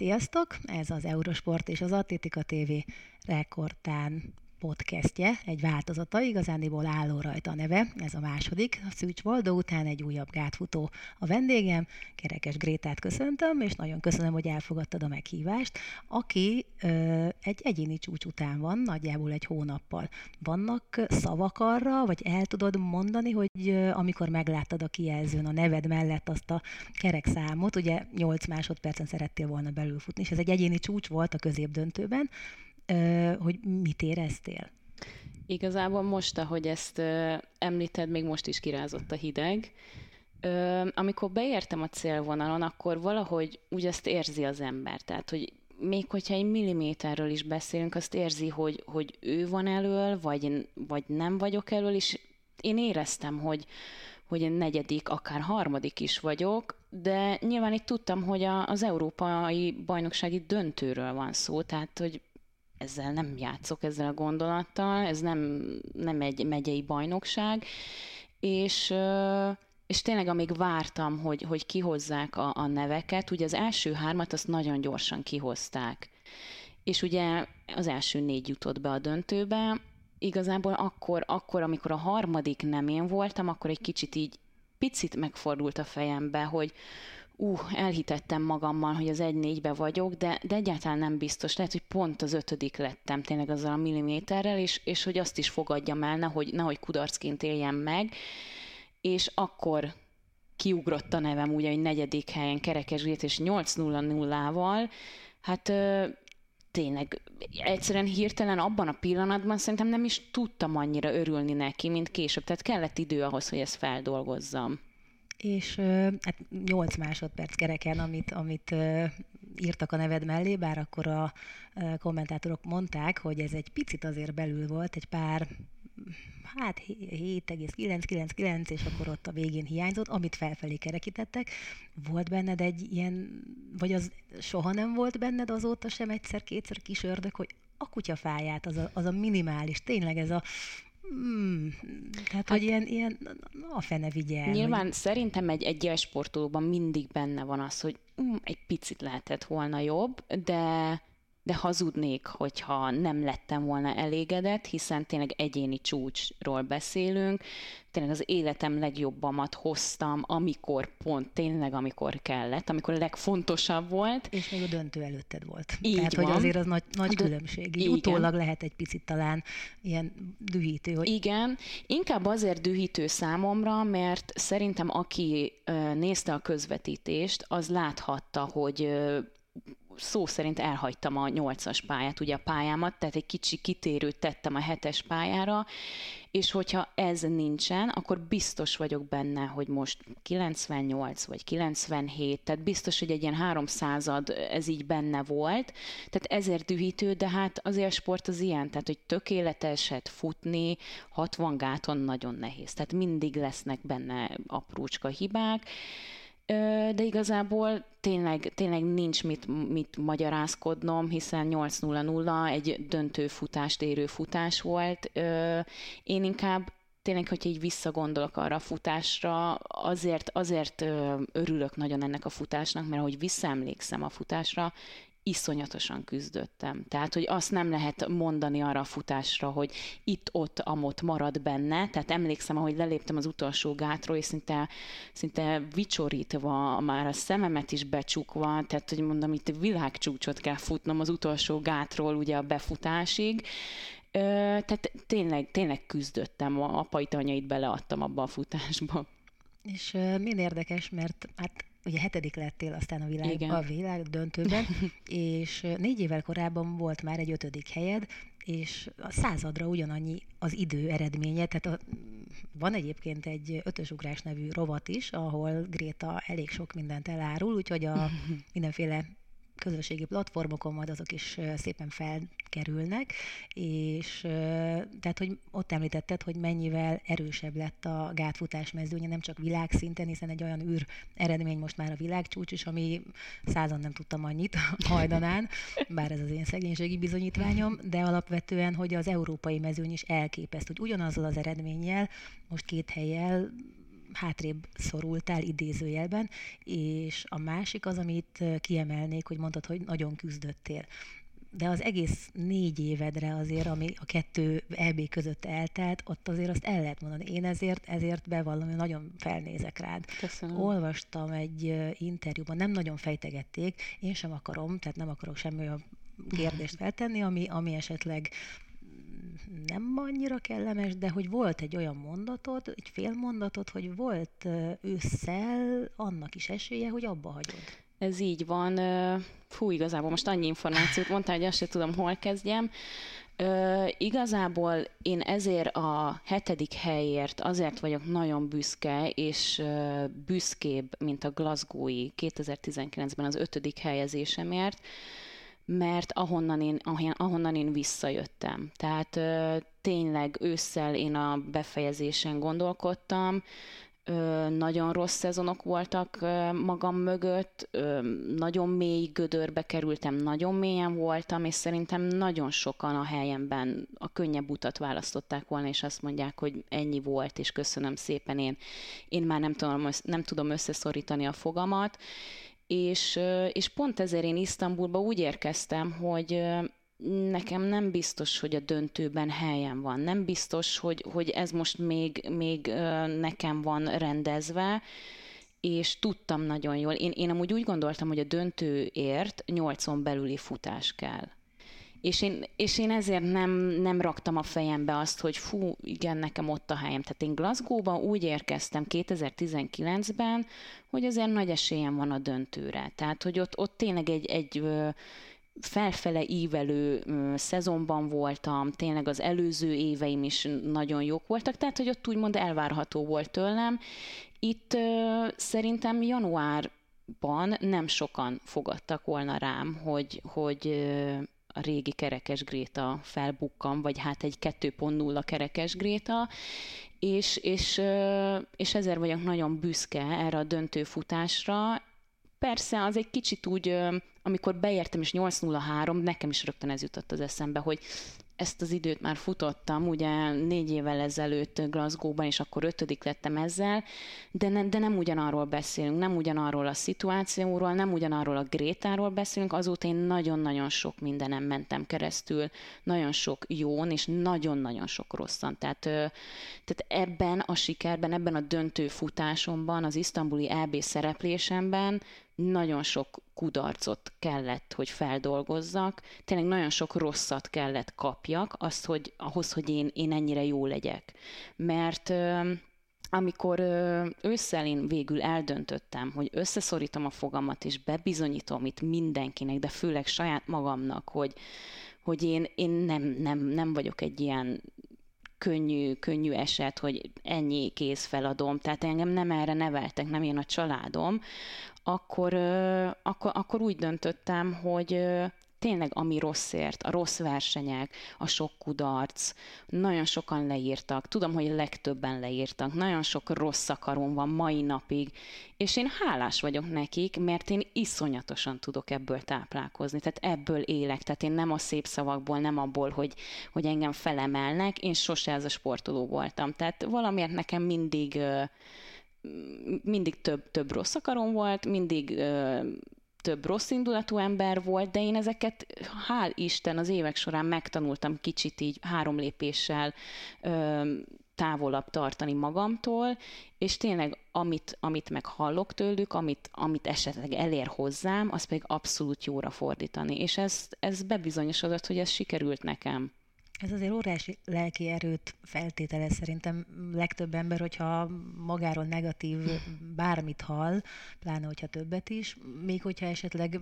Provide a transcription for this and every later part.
Sziasztok! Ez az Eurosport és az Atlétika TV rekordtán podcastje, egy változata, igazániból álló rajta a neve, ez a második. A Szűcs Valdó után egy újabb gátfutó a vendégem, Kerekes Grétát köszöntöm, és nagyon köszönöm, hogy elfogadtad a meghívást, aki ö, egy egyéni csúcs után van, nagyjából egy hónappal. Vannak szavak arra, vagy el tudod mondani, hogy ö, amikor megláttad a kijelzőn a neved mellett azt a kerekszámot, ugye 8 másodpercen szerettél volna belülfutni, és ez egy egyéni csúcs volt a középdöntőben, hogy mit éreztél? Igazából most, ahogy ezt említed, még most is kirázott a hideg. Amikor beértem a célvonalon, akkor valahogy úgy azt érzi az ember. Tehát, hogy még hogyha egy milliméterről is beszélünk, azt érzi, hogy, hogy ő van elől, vagy, vagy nem vagyok elől, és én éreztem, hogy, hogy én negyedik, akár harmadik is vagyok, de nyilván itt tudtam, hogy a, az európai bajnoksági döntőről van szó, tehát hogy ezzel nem játszok, ezzel a gondolattal, ez nem, nem egy megyei bajnokság, és, és tényleg amíg vártam, hogy, hogy kihozzák a, a neveket, ugye az első hármat azt nagyon gyorsan kihozták. És ugye az első négy jutott be a döntőbe, igazából akkor, akkor, amikor a harmadik nem én voltam, akkor egy kicsit így picit megfordult a fejembe, hogy, uh, elhitettem magammal, hogy az egy négybe vagyok, de, de egyáltalán nem biztos. Lehet, hogy pont az ötödik lettem tényleg azzal a milliméterrel, és, és hogy azt is fogadjam el, nehogy, nehogy kudarcként éljem meg. És akkor kiugrott a nevem ugye egy negyedik helyen kerekesgét, és 8-0-0-val, hát ö, tényleg egyszerűen hirtelen abban a pillanatban szerintem nem is tudtam annyira örülni neki, mint később. Tehát kellett idő ahhoz, hogy ezt feldolgozzam és hát 8 másodperc kereken, amit, amit írtak a neved mellé, bár akkor a kommentátorok mondták, hogy ez egy picit azért belül volt, egy pár hát 7,999, és akkor ott a végén hiányzott, amit felfelé kerekítettek. Volt benned egy ilyen, vagy az soha nem volt benned azóta sem egyszer-kétszer kis ördög, hogy a kutyafáját, az a, az a minimális, tényleg ez a Hmm, tehát, hát, hogy ilyen, ilyen a fene vigye Nyilván hogy... szerintem egy, egy sportolóban mindig benne van az, hogy mm, egy picit lehetett volna jobb, de de hazudnék, hogyha nem lettem volna elégedett, hiszen tényleg egyéni csúcsról beszélünk, tényleg az életem legjobbamat hoztam, amikor pont, tényleg amikor kellett, amikor a legfontosabb volt. És még a döntő előtted volt. Így Tehát, van. hogy azért az nagy, nagy különbség. Így utólag lehet egy picit talán ilyen dühítő. Hogy... Igen, inkább azért dühítő számomra, mert szerintem aki nézte a közvetítést, az láthatta, hogy szó szerint elhagytam a nyolcas pályát, ugye a pályámat, tehát egy kicsi kitérőt tettem a hetes pályára, és hogyha ez nincsen, akkor biztos vagyok benne, hogy most 98 vagy 97, tehát biztos, hogy egy ilyen háromszázad ez így benne volt, tehát ezért dühítő, de hát azért a sport az ilyen, tehát hogy tökéleteset futni 60 gáton nagyon nehéz, tehát mindig lesznek benne aprócska hibák, de igazából tényleg, tényleg nincs mit, mit magyarázkodnom, hiszen 8-0-0 egy döntő futást érő futás volt. Én inkább tényleg, hogyha így visszagondolok arra a futásra, azért, azért örülök nagyon ennek a futásnak, mert ahogy visszaemlékszem a futásra, iszonyatosan küzdöttem. Tehát, hogy azt nem lehet mondani arra a futásra, hogy itt-ott, amott marad benne. Tehát emlékszem, ahogy leléptem az utolsó gátról, és szinte, szinte vicsorítva, már a szememet is becsukva, tehát, hogy mondom, itt világcsúcsot kell futnom az utolsó gátról ugye a befutásig. Ö, tehát tényleg, tényleg küzdöttem, apait, anyait beleadtam abba a futásba. És uh, min érdekes, mert hát ugye hetedik lettél aztán a világ, Igen. a világ döntőben, és négy évvel korábban volt már egy ötödik helyed, és a századra ugyanannyi az idő eredménye, tehát a, van egyébként egy ötösugrás nevű rovat is, ahol Gréta elég sok mindent elárul, úgyhogy a mindenféle közösségi platformokon majd azok is szépen felkerülnek, és tehát, hogy ott említetted, hogy mennyivel erősebb lett a gátfutás mezőnye, nem csak világszinten, hiszen egy olyan űr eredmény most már a világcsúcs is, ami százan nem tudtam annyit hajdanán, bár ez az én szegénységi bizonyítványom, de alapvetően, hogy az európai mezőny is elképeszt, hogy ugyanazzal az eredménnyel, most két helyjel hátrébb szorultál idézőjelben, és a másik az, amit kiemelnék, hogy mondtad, hogy nagyon küzdöttél de az egész négy évedre azért, ami a kettő EB között eltelt, ott azért azt el lehet mondani. Én ezért, ezért bevallom, hogy nagyon felnézek rád. Köszönöm. Olvastam egy interjúban, nem nagyon fejtegették, én sem akarom, tehát nem akarok semmi olyan kérdést feltenni, ami, ami esetleg nem annyira kellemes, de hogy volt egy olyan mondatod, egy fél mondatod, hogy volt ősszel annak is esélye, hogy abba hagyod. Ez így van. Fú, igazából most annyi információt mondtál, hogy azt sem tudom, hol kezdjem. Igazából én ezért a hetedik helyért azért vagyok nagyon büszke, és ö, büszkébb, mint a Glasgow-i 2019-ben az ötödik helyezésemért, mert ahonnan én, ahonnan én visszajöttem. Tehát ö, tényleg ősszel én a befejezésen gondolkodtam, nagyon rossz szezonok voltak magam mögött, nagyon mély gödörbe kerültem, nagyon mélyen voltam, és szerintem nagyon sokan a helyemben a könnyebb utat választották volna, és azt mondják, hogy ennyi volt, és köszönöm szépen, én, én már nem tudom, nem tudom összeszorítani a fogamat, és, és pont ezért én Isztambulba úgy érkeztem, hogy nekem nem biztos, hogy a döntőben helyem van. Nem biztos, hogy, hogy ez most még, még nekem van rendezve, és tudtam nagyon jól. Én, én amúgy úgy gondoltam, hogy a döntőért nyolcon belüli futás kell. És én, és én ezért nem, nem raktam a fejembe azt, hogy fú, igen, nekem ott a helyem. Tehát én Glasgow-ba úgy érkeztem 2019-ben, hogy azért nagy esélyem van a döntőre. Tehát, hogy ott, ott tényleg egy, egy felfele ívelő szezonban voltam, tényleg az előző éveim is nagyon jók voltak, tehát hogy ott úgymond elvárható volt tőlem. Itt szerintem januárban nem sokan fogadtak volna rám, hogy, hogy a régi kerekes Gréta felbukkan, vagy hát egy 2.0 kerekes Gréta, és, és, és ezért vagyok nagyon büszke erre a döntőfutásra. Persze az egy kicsit úgy amikor beértem, és 803, nekem is rögtön ez jutott az eszembe, hogy ezt az időt már futottam, ugye négy évvel ezelőtt Glasgow-ban, és akkor ötödik lettem ezzel, de, ne, de nem ugyanarról beszélünk, nem ugyanarról a szituációról, nem ugyanarról a Grétáról beszélünk, azóta én nagyon-nagyon sok mindenem mentem keresztül, nagyon sok jón, és nagyon-nagyon sok rosszan. Tehát, tehát ebben a sikerben, ebben a döntő futásomban, az isztambuli EB szereplésemben nagyon sok kudarcot kellett, hogy feldolgozzak, tényleg nagyon sok rosszat kellett kapjak, azt, hogy, ahhoz, hogy én, én ennyire jó legyek. Mert amikor ősszel én végül eldöntöttem, hogy összeszorítom a fogamat, és bebizonyítom itt mindenkinek, de főleg saját magamnak, hogy, hogy én, én nem, nem, nem vagyok egy ilyen könnyű, könnyű eset, hogy ennyi kész feladom, tehát engem nem erre neveltek, nem én a családom, akkor, akkor, akkor úgy döntöttem, hogy tényleg ami rosszért, a rossz versenyek, a sok kudarc, nagyon sokan leírtak, tudom, hogy legtöbben leírtak, nagyon sok rossz akarom van mai napig, és én hálás vagyok nekik, mert én iszonyatosan tudok ebből táplálkozni, tehát ebből élek, tehát én nem a szép szavakból, nem abból, hogy, hogy engem felemelnek, én sose ez a sportoló voltam, tehát valamiért nekem mindig mindig több, több rossz akarom volt, mindig ö, több rossz indulatú ember volt, de én ezeket, hál' Isten, az évek során megtanultam kicsit így három lépéssel ö, távolabb tartani magamtól, és tényleg amit, amit meg hallok tőlük, amit, amit esetleg elér hozzám, az pedig abszolút jóra fordítani. És ez, ez bebizonyosodott, hogy ez sikerült nekem. Ez azért óriási lelki erőt feltételez szerintem legtöbb ember, hogyha magáról negatív bármit hall, pláne hogyha többet is, még hogyha esetleg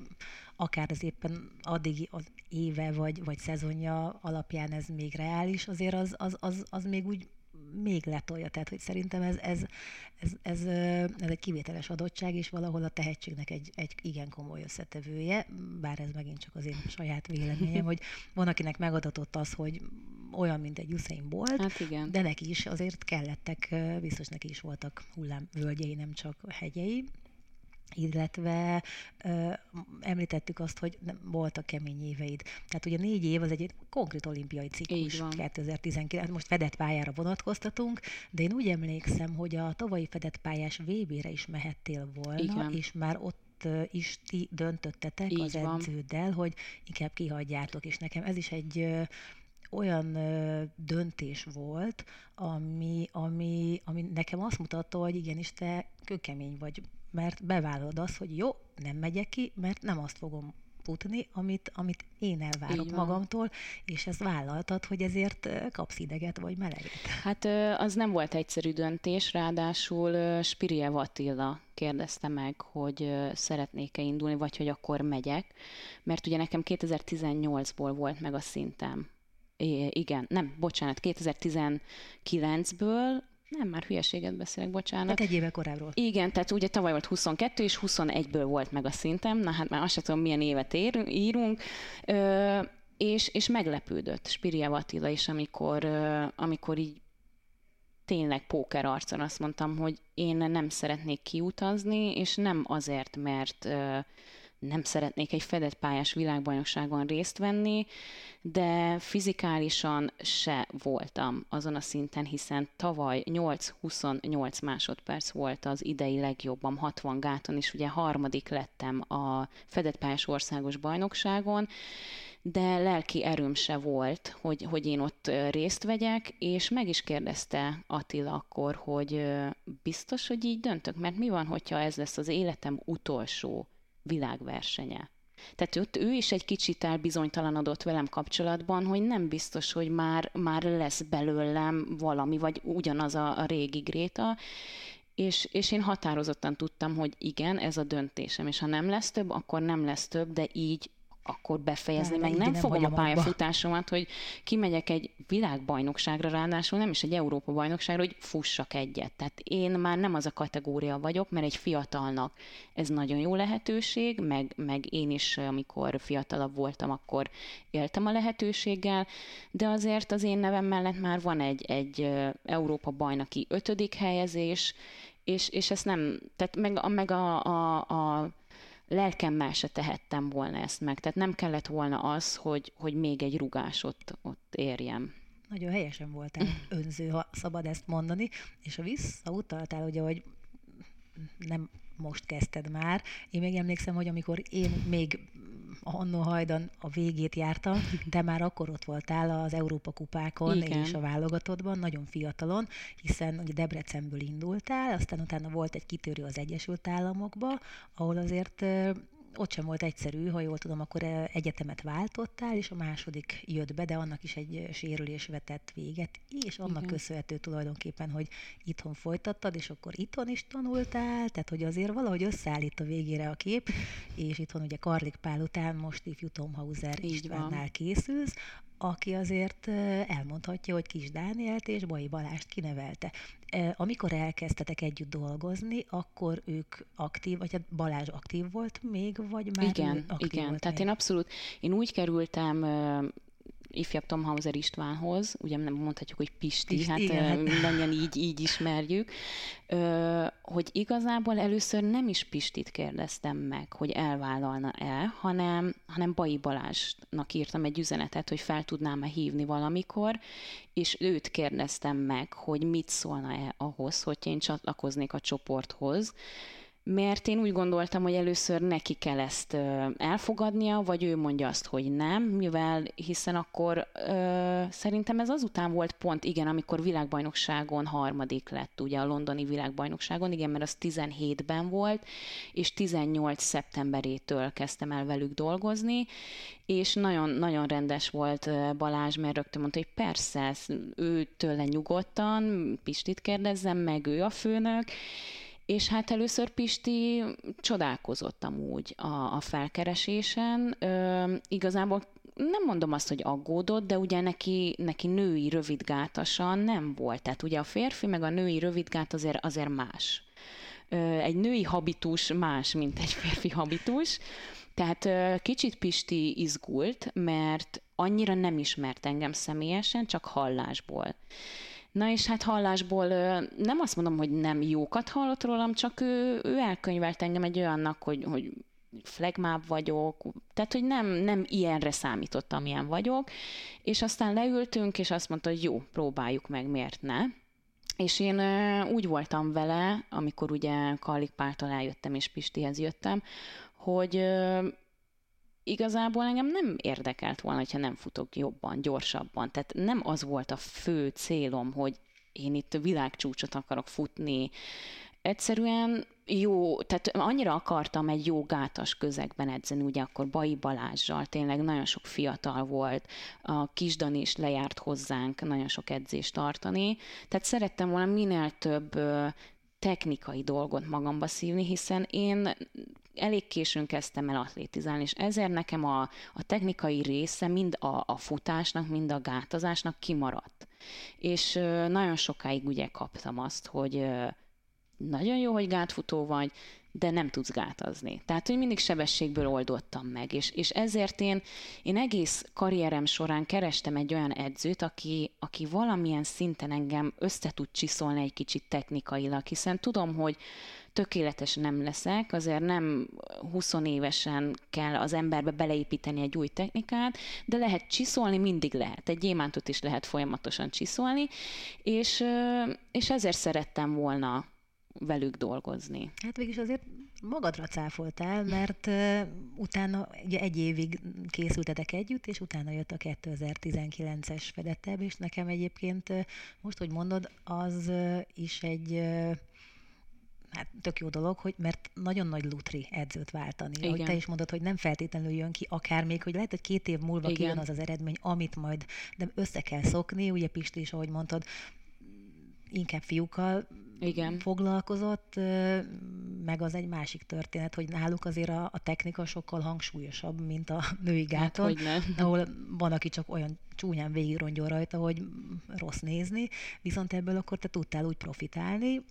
akár az éppen addig az éve vagy, vagy szezonja alapján ez még reális, azért az, az, az, az még úgy még letolja. Tehát, hogy szerintem ez, ez, ez, ez, ez egy kivételes adottság, és valahol a tehetségnek egy, egy igen komoly összetevője, bár ez megint csak az én saját véleményem, hogy van, akinek megadatott az, hogy olyan, mint egy Usain Bolt, hát igen. de neki is azért kellettek, biztos neki is voltak hullámvölgyei, nem csak hegyei. Illetve ö, említettük azt, hogy voltak kemény éveid. Tehát ugye négy év az egy konkrét olimpiai ciklus 2019, most fedett pályára vonatkoztatunk, de én úgy emlékszem, hogy a tavalyi fedett pályás VB-re is mehettél volna, Igen. és már ott is ti döntöttetek Így az edződdel, hogy inkább kihagyjátok, és nekem ez is egy ö, olyan ö, döntés volt, ami, ami, ami nekem azt mutatta, hogy igenis te kökemény vagy mert bevállalod azt, hogy jó, nem megyek ki, mert nem azt fogom futni, amit, amit én elvárok magamtól, és ezt vállaltad, hogy ezért kapsz ideget vagy meleget. Hát az nem volt egyszerű döntés, ráadásul Spiriev Attila kérdezte meg, hogy szeretnék-e indulni, vagy hogy akkor megyek, mert ugye nekem 2018-ból volt meg a szintem. I- igen, nem, bocsánat, 2019-ből nem, már hülyeséget beszélek, bocsánat. Hát egy éve korábbról. Igen, tehát ugye tavaly volt 22, és 21-ből volt meg a szintem, na hát már azt sem tudom, milyen évet ér, írunk. Ö, és, és meglepődött Spiriev Attila is, amikor, ö, amikor így tényleg póker arcon azt mondtam, hogy én nem szeretnék kiutazni, és nem azért, mert ö, nem szeretnék egy fedett pályás világbajnokságon részt venni, de fizikálisan se voltam azon a szinten, hiszen tavaly 8-28 másodperc volt az idei legjobban 60 gáton, és ugye harmadik lettem a fedett pályás országos bajnokságon, de lelki erőm se volt, hogy, hogy én ott részt vegyek, és meg is kérdezte Attila akkor, hogy biztos, hogy így döntök, mert mi van, hogyha ez lesz az életem utolsó világversenye. Tehát ott ő is egy kicsit elbizonytalanodott velem kapcsolatban, hogy nem biztos, hogy már, már lesz belőlem valami, vagy ugyanaz a, a régi Gréta, és, és én határozottan tudtam, hogy igen, ez a döntésem, és ha nem lesz több, akkor nem lesz több, de így akkor befejezni, nem, meg nem, fogom a pályafutásomat, hogy kimegyek egy világbajnokságra, ráadásul nem is egy Európa bajnokságra, hogy fussak egyet. Tehát én már nem az a kategória vagyok, mert egy fiatalnak ez nagyon jó lehetőség, meg, meg én is, amikor fiatalabb voltam, akkor éltem a lehetőséggel, de azért az én nevem mellett már van egy, egy Európa bajnoki ötödik helyezés, és, és ezt nem, tehát meg, meg a, a, a lelkemmel se tehettem volna ezt meg. Tehát nem kellett volna az, hogy, hogy még egy rugás ott, ott érjem. Nagyon helyesen voltál önző, ha szabad ezt mondani, és ha visszautaltál, ugye, hogy nem most kezdted már. Én még emlékszem, hogy amikor én még annó hajdan a végét jártam, de már akkor ott voltál az Európa kupákon Igen. és a válogatottban, nagyon fiatalon, hiszen ugye Debrecenből indultál, aztán utána volt egy kitörő az Egyesült Államokba, ahol azért ott sem volt egyszerű, ha jól tudom, akkor egyetemet váltottál, és a második jött be, de annak is egy sérülés vetett véget, és annak Igen. köszönhető tulajdonképpen, hogy itthon folytattad, és akkor itthon is tanultál, tehát hogy azért valahogy összeállít a végére a kép, és itthon ugye Karlik Pál után most ifjú Tom Hauser Istvánnál készülsz, aki azért elmondhatja, hogy Kis Dánielt és Bai Balást kinevelte. Amikor elkezdtetek együtt dolgozni, akkor ők aktív, vagy hát Balázs aktív volt még, vagy már Igen, igen. Volt Tehát még? én abszolút, én úgy kerültem ifjabb Tom Hauser Istvánhoz, ugye nem mondhatjuk, hogy Pisti, Pisti hát igen. mindannyian így, így ismerjük, hogy igazából először nem is Pistit kérdeztem meg, hogy elvállalna-e, hanem, hanem Bai Balázsnak írtam egy üzenetet, hogy fel tudnám-e hívni valamikor, és őt kérdeztem meg, hogy mit szólna-e ahhoz, hogy én csatlakoznék a csoporthoz, mert én úgy gondoltam, hogy először neki kell ezt elfogadnia, vagy ő mondja azt, hogy nem, mivel hiszen akkor ö, szerintem ez azután volt pont, igen, amikor világbajnokságon harmadik lett, ugye a londoni világbajnokságon, igen, mert az 17-ben volt, és 18 szeptemberétől kezdtem el velük dolgozni, és nagyon-nagyon rendes volt Balázs, mert rögtön mondta, hogy persze, ő tőle nyugodtan, Pistit kérdezzem meg, ő a főnök, és hát először Pisti csodálkozott amúgy a, a felkeresésen. Ö, igazából nem mondom azt, hogy aggódott, de ugye neki, neki női rövidgátasan nem volt. Tehát ugye a férfi meg a női rövidgát azért, azért más. Ö, egy női habitus más, mint egy férfi habitus. Tehát ö, kicsit Pisti izgult, mert annyira nem ismert engem személyesen, csak hallásból Na és hát hallásból nem azt mondom, hogy nem jókat hallott rólam, csak ő, ő elkönyvelt engem egy olyannak, hogy, hogy flagmább vagyok, tehát, hogy nem, nem ilyenre számítottam, amilyen vagyok, és aztán leültünk, és azt mondta, hogy jó, próbáljuk meg, miért ne. És én úgy voltam vele, amikor ugye Kallik Páltal eljöttem, és Pistihez jöttem, hogy igazából engem nem érdekelt volna, hogyha nem futok jobban, gyorsabban. Tehát nem az volt a fő célom, hogy én itt világcsúcsot akarok futni. Egyszerűen jó, tehát annyira akartam egy jó gátas közegben edzeni, ugye akkor Bai Balázsral, tényleg nagyon sok fiatal volt, a Kisdan is lejárt hozzánk nagyon sok edzést tartani, tehát szerettem volna minél több technikai dolgot magamba szívni, hiszen én elég későn kezdtem el atlétizálni, és ezért nekem a, a technikai része mind a, a futásnak, mind a gátazásnak kimaradt. És nagyon sokáig ugye kaptam azt, hogy nagyon jó, hogy gátfutó vagy, de nem tudsz gátazni. Tehát, hogy mindig sebességből oldottam meg, és, és ezért én, én egész karrierem során kerestem egy olyan edzőt, aki, aki valamilyen szinten engem össze tud csiszolni egy kicsit technikailag, hiszen tudom, hogy tökéletes nem leszek, azért nem 20 évesen kell az emberbe beleépíteni egy új technikát, de lehet csiszolni, mindig lehet. Egy gyémántot is lehet folyamatosan csiszolni, és, és ezért szerettem volna velük dolgozni. Hát végülis azért magadra cáfoltál, mert uh, utána ugye egy évig készültetek együtt, és utána jött a 2019-es fedettebb, és nekem egyébként uh, most, hogy mondod, az uh, is egy uh, hát tök jó dolog, hogy mert nagyon nagy lutri edzőt váltani. Igen. Ahogy te is mondod, hogy nem feltétlenül jön ki, akár még, hogy lehet, hogy két év múlva Igen. kijön az az eredmény, amit majd, de össze kell szokni, ugye Pisti is, ahogy mondtad, inkább fiúkkal igen. foglalkozott, meg az egy másik történet, hogy náluk azért a, a technika sokkal hangsúlyosabb, mint a női hát, gáton, hát, ahol van, aki csak olyan csúnyán végigrongyol rajta, hogy rossz nézni, viszont ebből akkor te tudtál úgy profitálni,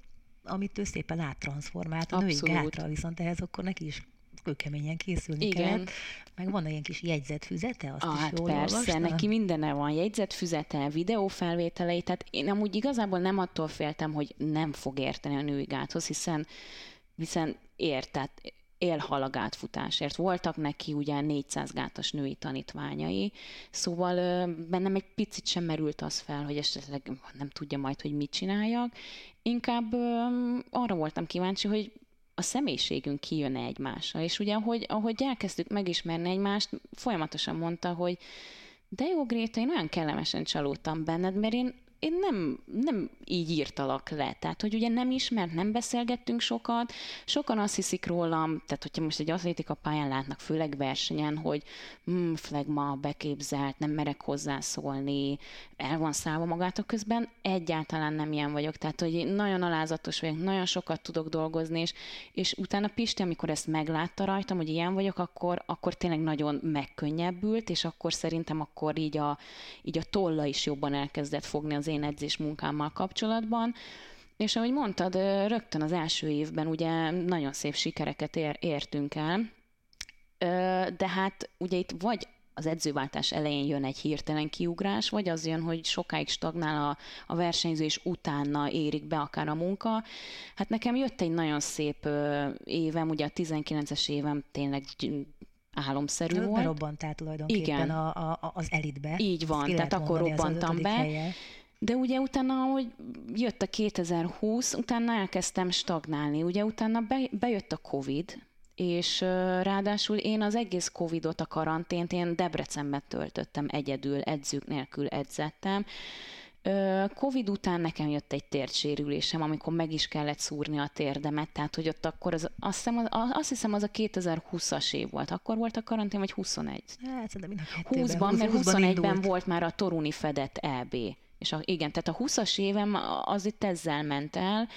amit ő szépen áttranszformált a Abszolút. női gátra, viszont ehhez akkor neki is kőkeményen készülni Igen. kellett. Meg van ilyen kis jegyzetfüzete, azt ah, is hát jól persze, olvastam. neki mindene van, jegyzetfüzete, videófelvételei, tehát én amúgy igazából nem attól féltem, hogy nem fog érteni a női gáthoz, hiszen, hiszen ért, tehát élhal a gátfutásért. Voltak neki ugye 400 gátas női tanítványai, szóval bennem egy picit sem merült az fel, hogy esetleg nem tudja majd, hogy mit csináljak. Inkább arra voltam kíváncsi, hogy a személyiségünk kijön egymásra. És ugye, ahogy, ahogy elkezdtük megismerni egymást, folyamatosan mondta, hogy de jó, Gréta, én olyan kellemesen csalódtam benned, mert én én nem, nem így írtalak le. Tehát, hogy ugye nem ismert, nem beszélgettünk sokat. Sokan azt hiszik rólam, tehát hogyha most egy atlétika pályán látnak, főleg versenyen, hogy mm, flagma, beképzelt, nem merek hozzászólni, el van szállva magától közben, egyáltalán nem ilyen vagyok. Tehát, hogy nagyon alázatos vagyok, nagyon sokat tudok dolgozni, és, és utána Pisti, amikor ezt meglátta rajtam, hogy ilyen vagyok, akkor, akkor tényleg nagyon megkönnyebbült, és akkor szerintem akkor így a, így a tolla is jobban elkezdett fogni az az én edzés munkámmal kapcsolatban. És ahogy mondtad, rögtön az első évben ugye nagyon szép sikereket ér, értünk el, de hát ugye itt vagy az edzőváltás elején jön egy hirtelen kiugrás, vagy az jön, hogy sokáig stagnál a, a versenyző, és utána érik be akár a munka. Hát nekem jött egy nagyon szép évem, ugye a 19-es évem tényleg álomszerű volt. Berobbantál tulajdonképpen Igen. A, a, az elitbe. Így van, tehát akkor robbantam be. Helye. De ugye utána, hogy jött a 2020, utána elkezdtem stagnálni. Ugye utána be, bejött a Covid, és ráadásul én az egész Covidot, a karantént, én Debrecenben töltöttem egyedül, edzők nélkül edzettem. Covid után nekem jött egy térdsérülésem, amikor meg is kellett szúrni a térdemet, tehát hogy ott akkor, az, azt, hiszem, az, azt hiszem az a 2020-as év volt. Akkor volt a karantén, vagy 21? Hát, 20-ban, mert 21-ben volt már a Toruni fedett EB. És a, igen, tehát a 20-as évem az itt ezzel ment el,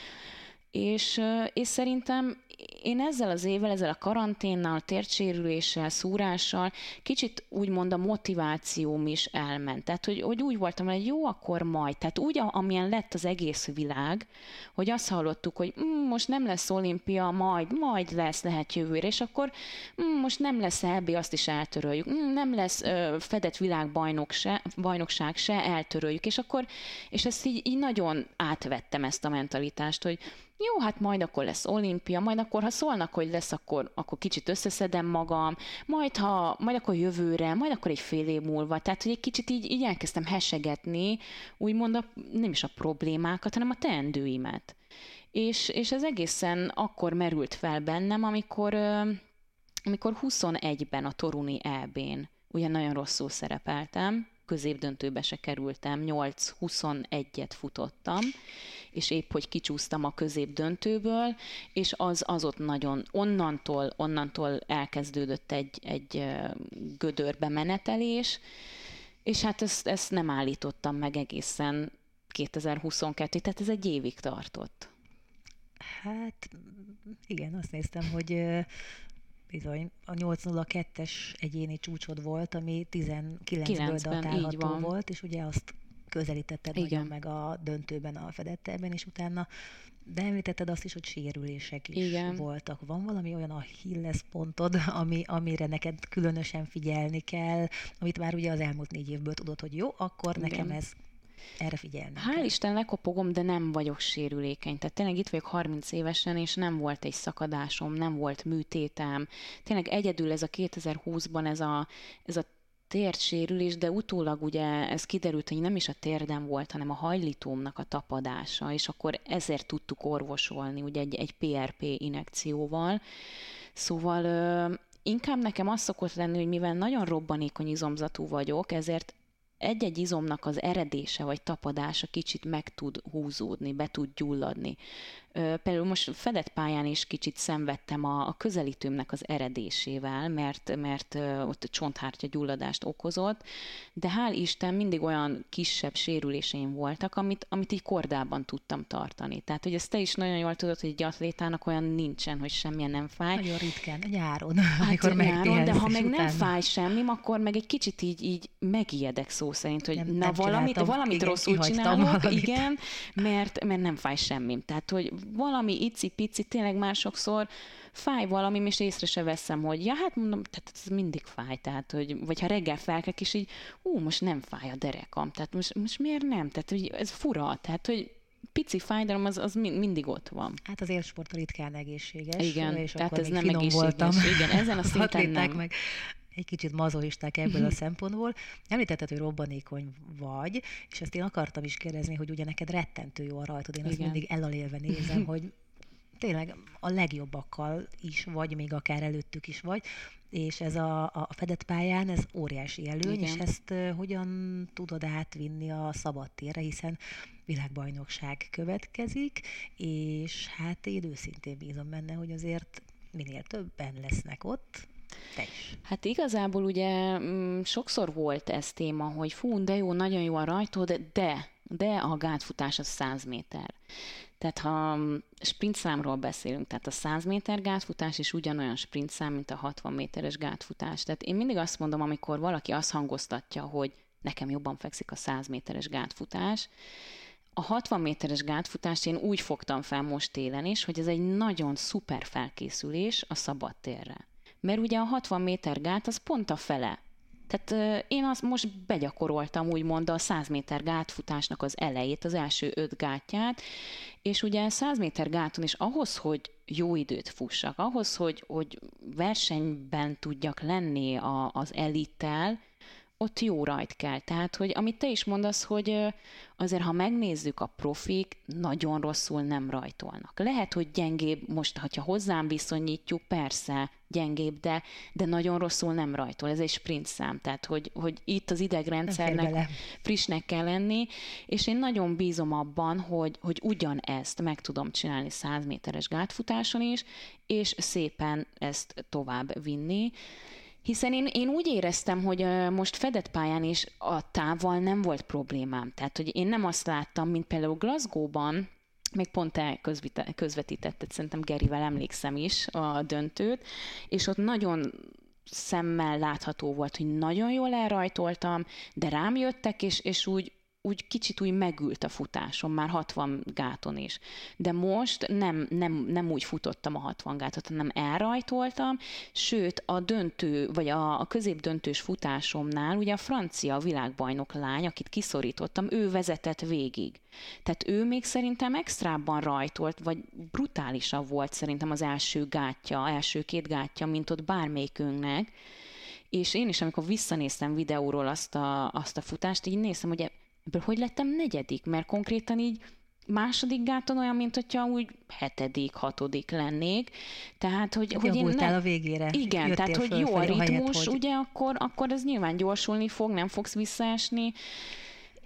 És, és szerintem én ezzel az évvel, ezzel a karanténnal, tértsérüléssel, szúrással kicsit úgymond a motivációm is elment. Tehát, hogy, hogy úgy voltam, hogy jó, akkor majd. Tehát úgy, amilyen lett az egész világ, hogy azt hallottuk, hogy mm, most nem lesz olimpia, majd, majd lesz, lehet jövőre, és akkor mm, most nem lesz ebbi, azt is eltöröljük. Mm, nem lesz ö, fedett világbajnokság se, eltöröljük. És akkor, és ezt így, így nagyon átvettem ezt a mentalitást, hogy jó, hát majd akkor lesz olimpia, majd akkor, ha szólnak, hogy lesz, akkor, akkor kicsit összeszedem magam, majd, ha, majd akkor jövőre, majd akkor egy fél év múlva. Tehát, hogy egy kicsit így, így elkezdtem hesegetni, úgymond a, nem is a problémákat, hanem a teendőimet. És, és ez egészen akkor merült fel bennem, amikor, amikor 21-ben a Toruni EB-n ugye nagyon rosszul szerepeltem, középdöntőbe se kerültem, 8-21-et futottam, és épp, hogy kicsúsztam a középdöntőből, és az, az ott nagyon, onnantól, onnantól elkezdődött egy, egy gödörbe menetelés, és hát ezt, ezt nem állítottam meg egészen 2022, tehát ez egy évig tartott. Hát igen, azt néztem, hogy Bizony, a 802-es egyéni csúcsod volt, ami 19-ből datálható volt, és ugye azt közelítetted Igen. nagyon meg a döntőben, a fedettelben, és utána de említetted azt is, hogy sérülések is Igen. voltak. Van valami olyan a Hilles pontod, ami, amire neked különösen figyelni kell, amit már ugye az elmúlt négy évből tudod, hogy jó, akkor Igen. nekem ez erre figyelni. Hál'. Isten lekopogom, de nem vagyok sérülékeny. Tehát tényleg itt vagyok 30 évesen, és nem volt egy szakadásom, nem volt műtétem. Tényleg egyedül ez a 2020-ban ez a, ez a térdsérülés, de utólag ugye ez kiderült, hogy nem is a térdem volt, hanem a hajlítómnak a tapadása, és akkor ezért tudtuk orvosolni ugye egy, egy PRP inekcióval. Szóval ö, inkább nekem az szokott lenni, hogy mivel nagyon robbanékony izomzatú vagyok, ezért egy-egy izomnak az eredése vagy tapadása kicsit meg tud húzódni, be tud gyulladni. Például most fedett pályán is kicsit szenvedtem a, a közelítőmnek az eredésével, mert, mert ott csonthártya gyulladást okozott, de hál' Isten mindig olyan kisebb sérüléseim voltak, amit, amit így kordában tudtam tartani. Tehát, hogy ezt te is nagyon jól tudod, hogy egy atlétának olyan nincsen, hogy semmilyen nem fáj. Nagyon ritkán, nyáron, hát amikor nyáron, de ha meg utána. nem fáj semmi, akkor meg egy kicsit így, így megijedek szó szerint, hogy nem, na nem valamit, valamit igen, rosszul csinálok, valamit. igen, mert, mert nem fáj semmi. Tehát, hogy valami icipici, tényleg már sokszor fáj valami, és észre se veszem, hogy ja, hát mondom, tehát ez mindig fáj, tehát, hogy, vagy ha reggel felkek, és így, ú, most nem fáj a derekam, tehát most, most miért nem? Tehát, hogy ez fura, tehát, hogy pici fájdalom az, az mindig ott van. Hát az élsport ritkán egészséges. Igen, és tehát ez nem egészséges. Voltam. Igen, ezen a szinten nem. Meg egy kicsit mazoisták ebből a szempontból. Említetted, hogy robbanékony vagy, és ezt én akartam is kérdezni, hogy ugye neked rettentő jó a rajtod. Én Igen. azt mindig elalélve nézem, hogy tényleg a legjobbakkal is vagy, még akár előttük is vagy, és ez a, a fedett pályán, ez óriási előny, Igen. és ezt hogyan tudod átvinni a szabad térre, hiszen világbajnokság következik, és hát én őszintén bízom benne, hogy azért minél többen lesznek ott, te is. Hát igazából ugye mm, sokszor volt ez téma, hogy fú, de jó, nagyon jó a rajtod, de, de a gátfutás az 100 méter. Tehát ha mm, sprintszámról beszélünk, tehát a 100 méter gátfutás is ugyanolyan sprintszám, mint a 60 méteres gátfutás. Tehát én mindig azt mondom, amikor valaki azt hangoztatja, hogy nekem jobban fekszik a 100 méteres gátfutás, a 60 méteres gátfutást én úgy fogtam fel most télen is, hogy ez egy nagyon szuper felkészülés a szabad térre mert ugye a 60 méter gát az pont a fele. Tehát én azt most begyakoroltam úgymond a 100 méter gátfutásnak az elejét, az első öt gátját, és ugye 100 méter gáton is ahhoz, hogy jó időt fussak, ahhoz, hogy, hogy versenyben tudjak lenni a, az elittel, ott jó rajt kell. Tehát, hogy amit te is mondasz, hogy azért, ha megnézzük a profik, nagyon rosszul nem rajtolnak. Lehet, hogy gyengébb, most, ha hozzám viszonyítjuk, persze gyengébb, de, de nagyon rosszul nem rajtol. Ez egy sprint szám, tehát, hogy, hogy itt az idegrendszernek frissnek kell lenni, és én nagyon bízom abban, hogy, hogy ugyanezt meg tudom csinálni 100 méteres gátfutáson is, és szépen ezt tovább vinni. Hiszen én, én úgy éreztem, hogy most fedett pályán is a távval nem volt problémám. Tehát, hogy én nem azt láttam, mint például Glasgow-ban, még pont te közvetítetted, szerintem Gerivel emlékszem is a döntőt, és ott nagyon szemmel látható volt, hogy nagyon jól elrajtoltam, de rám jöttek, és, és úgy, úgy kicsit úgy megült a futásom, már 60 gáton is. De most nem, nem, nem úgy futottam a 60 gátot, hanem elrajtoltam, sőt a döntő, vagy a, a középdöntős futásomnál ugye a francia világbajnok lány, akit kiszorítottam, ő vezetett végig. Tehát ő még szerintem extrában rajtolt, vagy brutálisabb volt szerintem az első gátja, első két gátja, mint ott bármelyikünknek, és én is, amikor visszanéztem videóról azt a, azt a futást, így néztem, hogy ebből hogy lettem negyedik? Mert konkrétan így második gáton olyan, mint hogyha úgy hetedik, hatodik lennék. Tehát, hogy, hogy én nem... a végére. Igen, tehát, hogy jó a ritmus, helyet, hogy... ugye, akkor, akkor ez nyilván gyorsulni fog, nem fogsz visszaesni.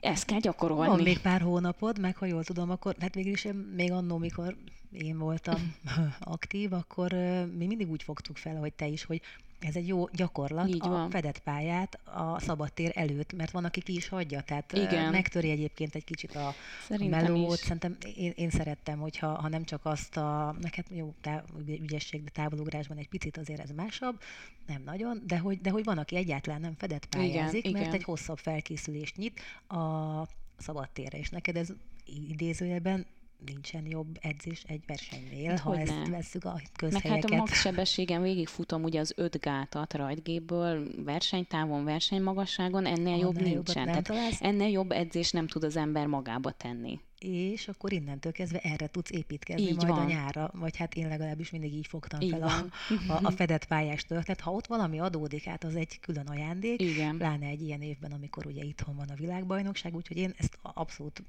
Ezt kell gyakorolni. Van még pár hónapod, meg ha jól tudom, akkor, hát végül is még annó, mikor én voltam aktív, akkor mi mindig úgy fogtuk fel, hogy te is, hogy ez egy jó gyakorlat Így a van. fedett pályát a szabadtér előtt, mert van, aki ki is hagyja, tehát Igen. megtöri egyébként egy kicsit a, Szerintem a melót. Is. Szerintem én, én szerettem, hogyha ha nem csak azt a, neked jó tá, ügyesség, de távolugrásban egy picit azért ez másabb, nem nagyon, de hogy, de hogy van, aki egyáltalán nem fedett pályázik, Igen, mert Igen. egy hosszabb felkészülést nyit a szabadtérre, és neked ez idézőjelben nincsen jobb edzés egy versenynél, hát, ha ezt ne. veszük a közhelyeket. Meg hát a max sebességen végigfutom ugye az öt gátat rajtgépből, versenytávon, versenymagasságon, ennél jobb nincsen. Tehát ennél jobb edzés nem tud az ember magába tenni és akkor innentől kezdve erre tudsz építkezni így majd van. a nyára, vagy hát én legalábbis mindig így fogtam így fel a, a, a fedett pályás történet. Ha ott valami adódik, hát az egy külön ajándék, Igen. pláne egy ilyen évben, amikor ugye itthon van a világbajnokság, úgyhogy én ezt abszolút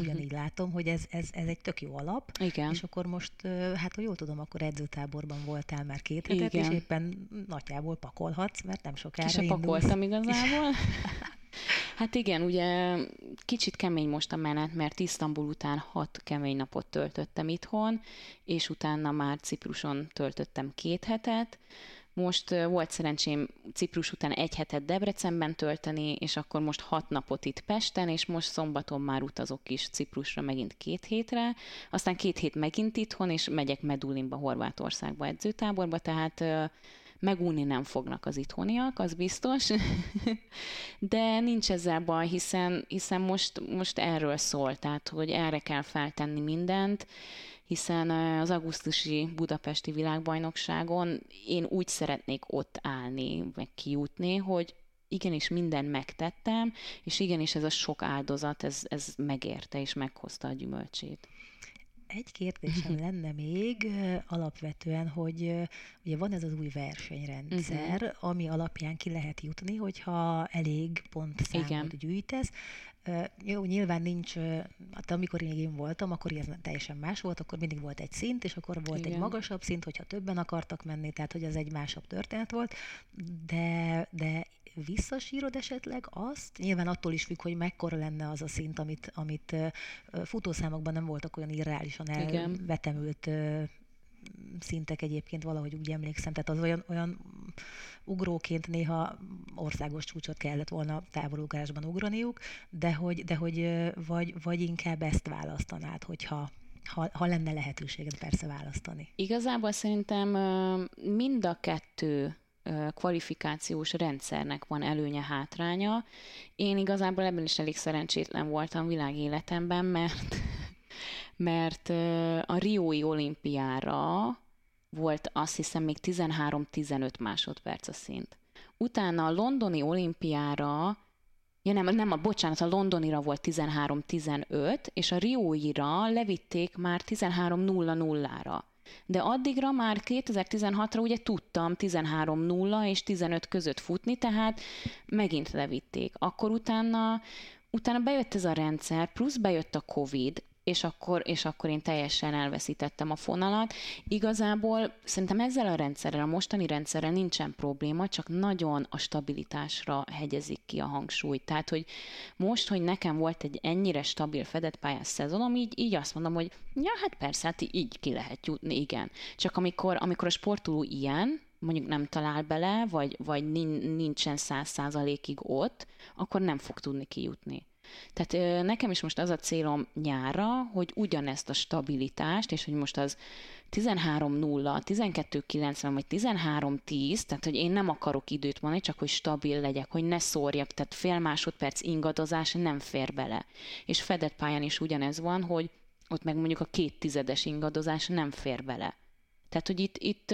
ugyanígy látom, hogy ez, ez, ez egy tök jó alap, Igen. és akkor most, hát ha jól tudom, akkor edzőtáborban voltál már két hetet, Igen. és éppen nagyjából pakolhatsz, mert nem sokára Ki se pakoltam igazából. Hát igen, ugye kicsit kemény most a menet, mert Isztambul után hat kemény napot töltöttem itthon, és utána már Cipruson töltöttem két hetet. Most volt szerencsém Ciprus után egy hetet Debrecenben tölteni, és akkor most hat napot itt Pesten, és most szombaton már utazok is Ciprusra megint két hétre, aztán két hét megint itthon, és megyek Medulinba, Horvátországba edzőtáborba, tehát megúni nem fognak az itthoniak, az biztos, de nincs ezzel baj, hiszen, hiszen most, most erről szól, tehát hogy erre kell feltenni mindent, hiszen az augusztusi budapesti világbajnokságon én úgy szeretnék ott állni, meg kijutni, hogy igenis minden megtettem, és igenis ez a sok áldozat, ez, ez megérte és meghozta a gyümölcsét. Egy kérdésem lenne még alapvetően, hogy ugye van ez az új versenyrendszer, uh-huh. ami alapján ki lehet jutni, hogyha elég pontszámot Igen. gyűjtesz. Jó, nyilván nincs, hát amikor még én voltam, akkor ez teljesen más volt, akkor mindig volt egy szint, és akkor volt Igen. egy magasabb szint, hogyha többen akartak menni, tehát hogy ez egy másabb történet volt, de, de visszasírod esetleg azt? Nyilván attól is függ, hogy mekkora lenne az a szint, amit, amit futószámokban nem voltak olyan irreálisan elvetemült szintek egyébként valahogy úgy emlékszem, tehát az olyan, olyan ugróként néha országos csúcsot kellett volna távolugrásban ugraniuk, de hogy, de hogy vagy, vagy inkább ezt választanád, hogyha ha, ha lenne lehetőséged persze választani. Igazából szerintem mind a kettő kvalifikációs rendszernek van előnye, hátránya. Én igazából ebben is elég szerencsétlen voltam világéletemben, mert, mert a Riói olimpiára volt azt hiszem még 13-15 másodperc a szint. Utána a londoni olimpiára Ja nem, nem, a bocsánat, a londonira volt 13-15, és a Rióira levitték már 13-0-0-ra. De addigra már 2016-ra ugye tudtam 13-0 és 15 között futni, tehát megint levitték. Akkor utána, utána bejött ez a rendszer, plusz bejött a Covid, és akkor, és akkor én teljesen elveszítettem a fonalat. Igazából szerintem ezzel a rendszerrel, a mostani rendszerrel nincsen probléma, csak nagyon a stabilitásra hegyezik ki a hangsúlyt. Tehát, hogy most, hogy nekem volt egy ennyire stabil fedett pályás szezonom, így, így azt mondom, hogy ja, hát persze, hát így ki lehet jutni, igen. Csak amikor, amikor a sportoló ilyen, mondjuk nem talál bele, vagy, vagy nincsen száz százalékig ott, akkor nem fog tudni kijutni. Tehát nekem is most az a célom nyára, hogy ugyanezt a stabilitást, és hogy most az 13-0, 12-90 vagy 13-10, tehát hogy én nem akarok időt mondani, csak hogy stabil legyek, hogy ne szórjak, tehát fél másodperc ingadozás nem fér bele. És fedett pályán is ugyanez van, hogy ott meg mondjuk a két tizedes ingadozás nem fér bele. Tehát, hogy itt, itt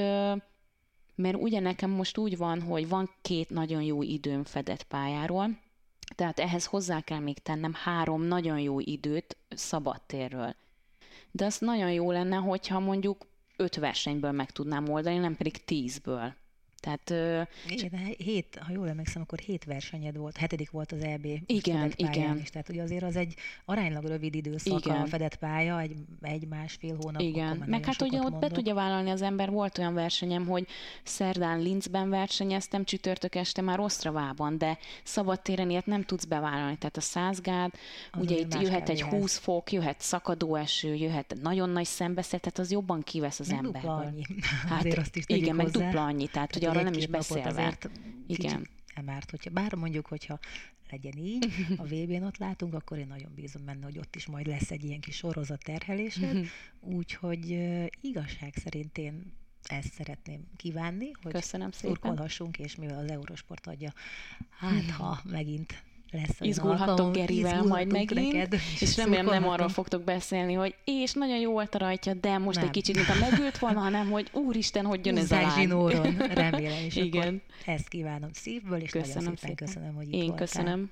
mert ugye nekem most úgy van, hogy van két nagyon jó időm fedett pályáról, tehát ehhez hozzá kell még tennem három nagyon jó időt szabadtérről. De az nagyon jó lenne, hogyha mondjuk öt versenyből meg tudnám oldani, nem pedig tízből. Tehát, igen, hét, ha jól emlékszem, akkor hét versenyed volt, hetedik volt az EB. Igen, igen. Is, tehát ugye azért az egy aránylag rövid időszak igen. a fedett pálya, egy, egy másfél hónap. Igen, meg hát ugye ott be tudja vállalni az ember, volt olyan versenyem, hogy szerdán Linzben versenyeztem, csütörtök este már Osztravában, de szabadtéren ilyet nem tudsz bevállalni. Tehát a százgád, az ugye itt jöhet egy 20 fok, jöhet szakadó eső, jöhet nagyon nagy szembeszél, tehát az jobban kivesz az ember. Dupla annyi. Hát, azért azt is igen, hozzá. meg dupla annyi. Tehát ugye arra nem is beszélve. Azért Igen. Emárt, hogyha bár mondjuk, hogyha legyen így, a VB-n ott látunk, akkor én nagyon bízom benne, hogy ott is majd lesz egy ilyen kis sorozat terhelésed, úgyhogy uh, igazság szerint én ezt szeretném kívánni, hogy Köszönöm szurkolhassunk, és mivel az Eurosport adja, hát ha megint lesz Izgulhatok Gerivel majd megint, neked, és, és remélem nem arról fogtok beszélni, hogy és nagyon jó volt a rajtja, de most nem. egy kicsit, mint a megült volna, hanem hogy úristen, hogy jön ez a lány. zsinóron, remélem, és Igen. ezt kívánom szívből, és köszönöm nagyon szépen, szépen. köszönöm, hogy itt Én voltál. köszönöm.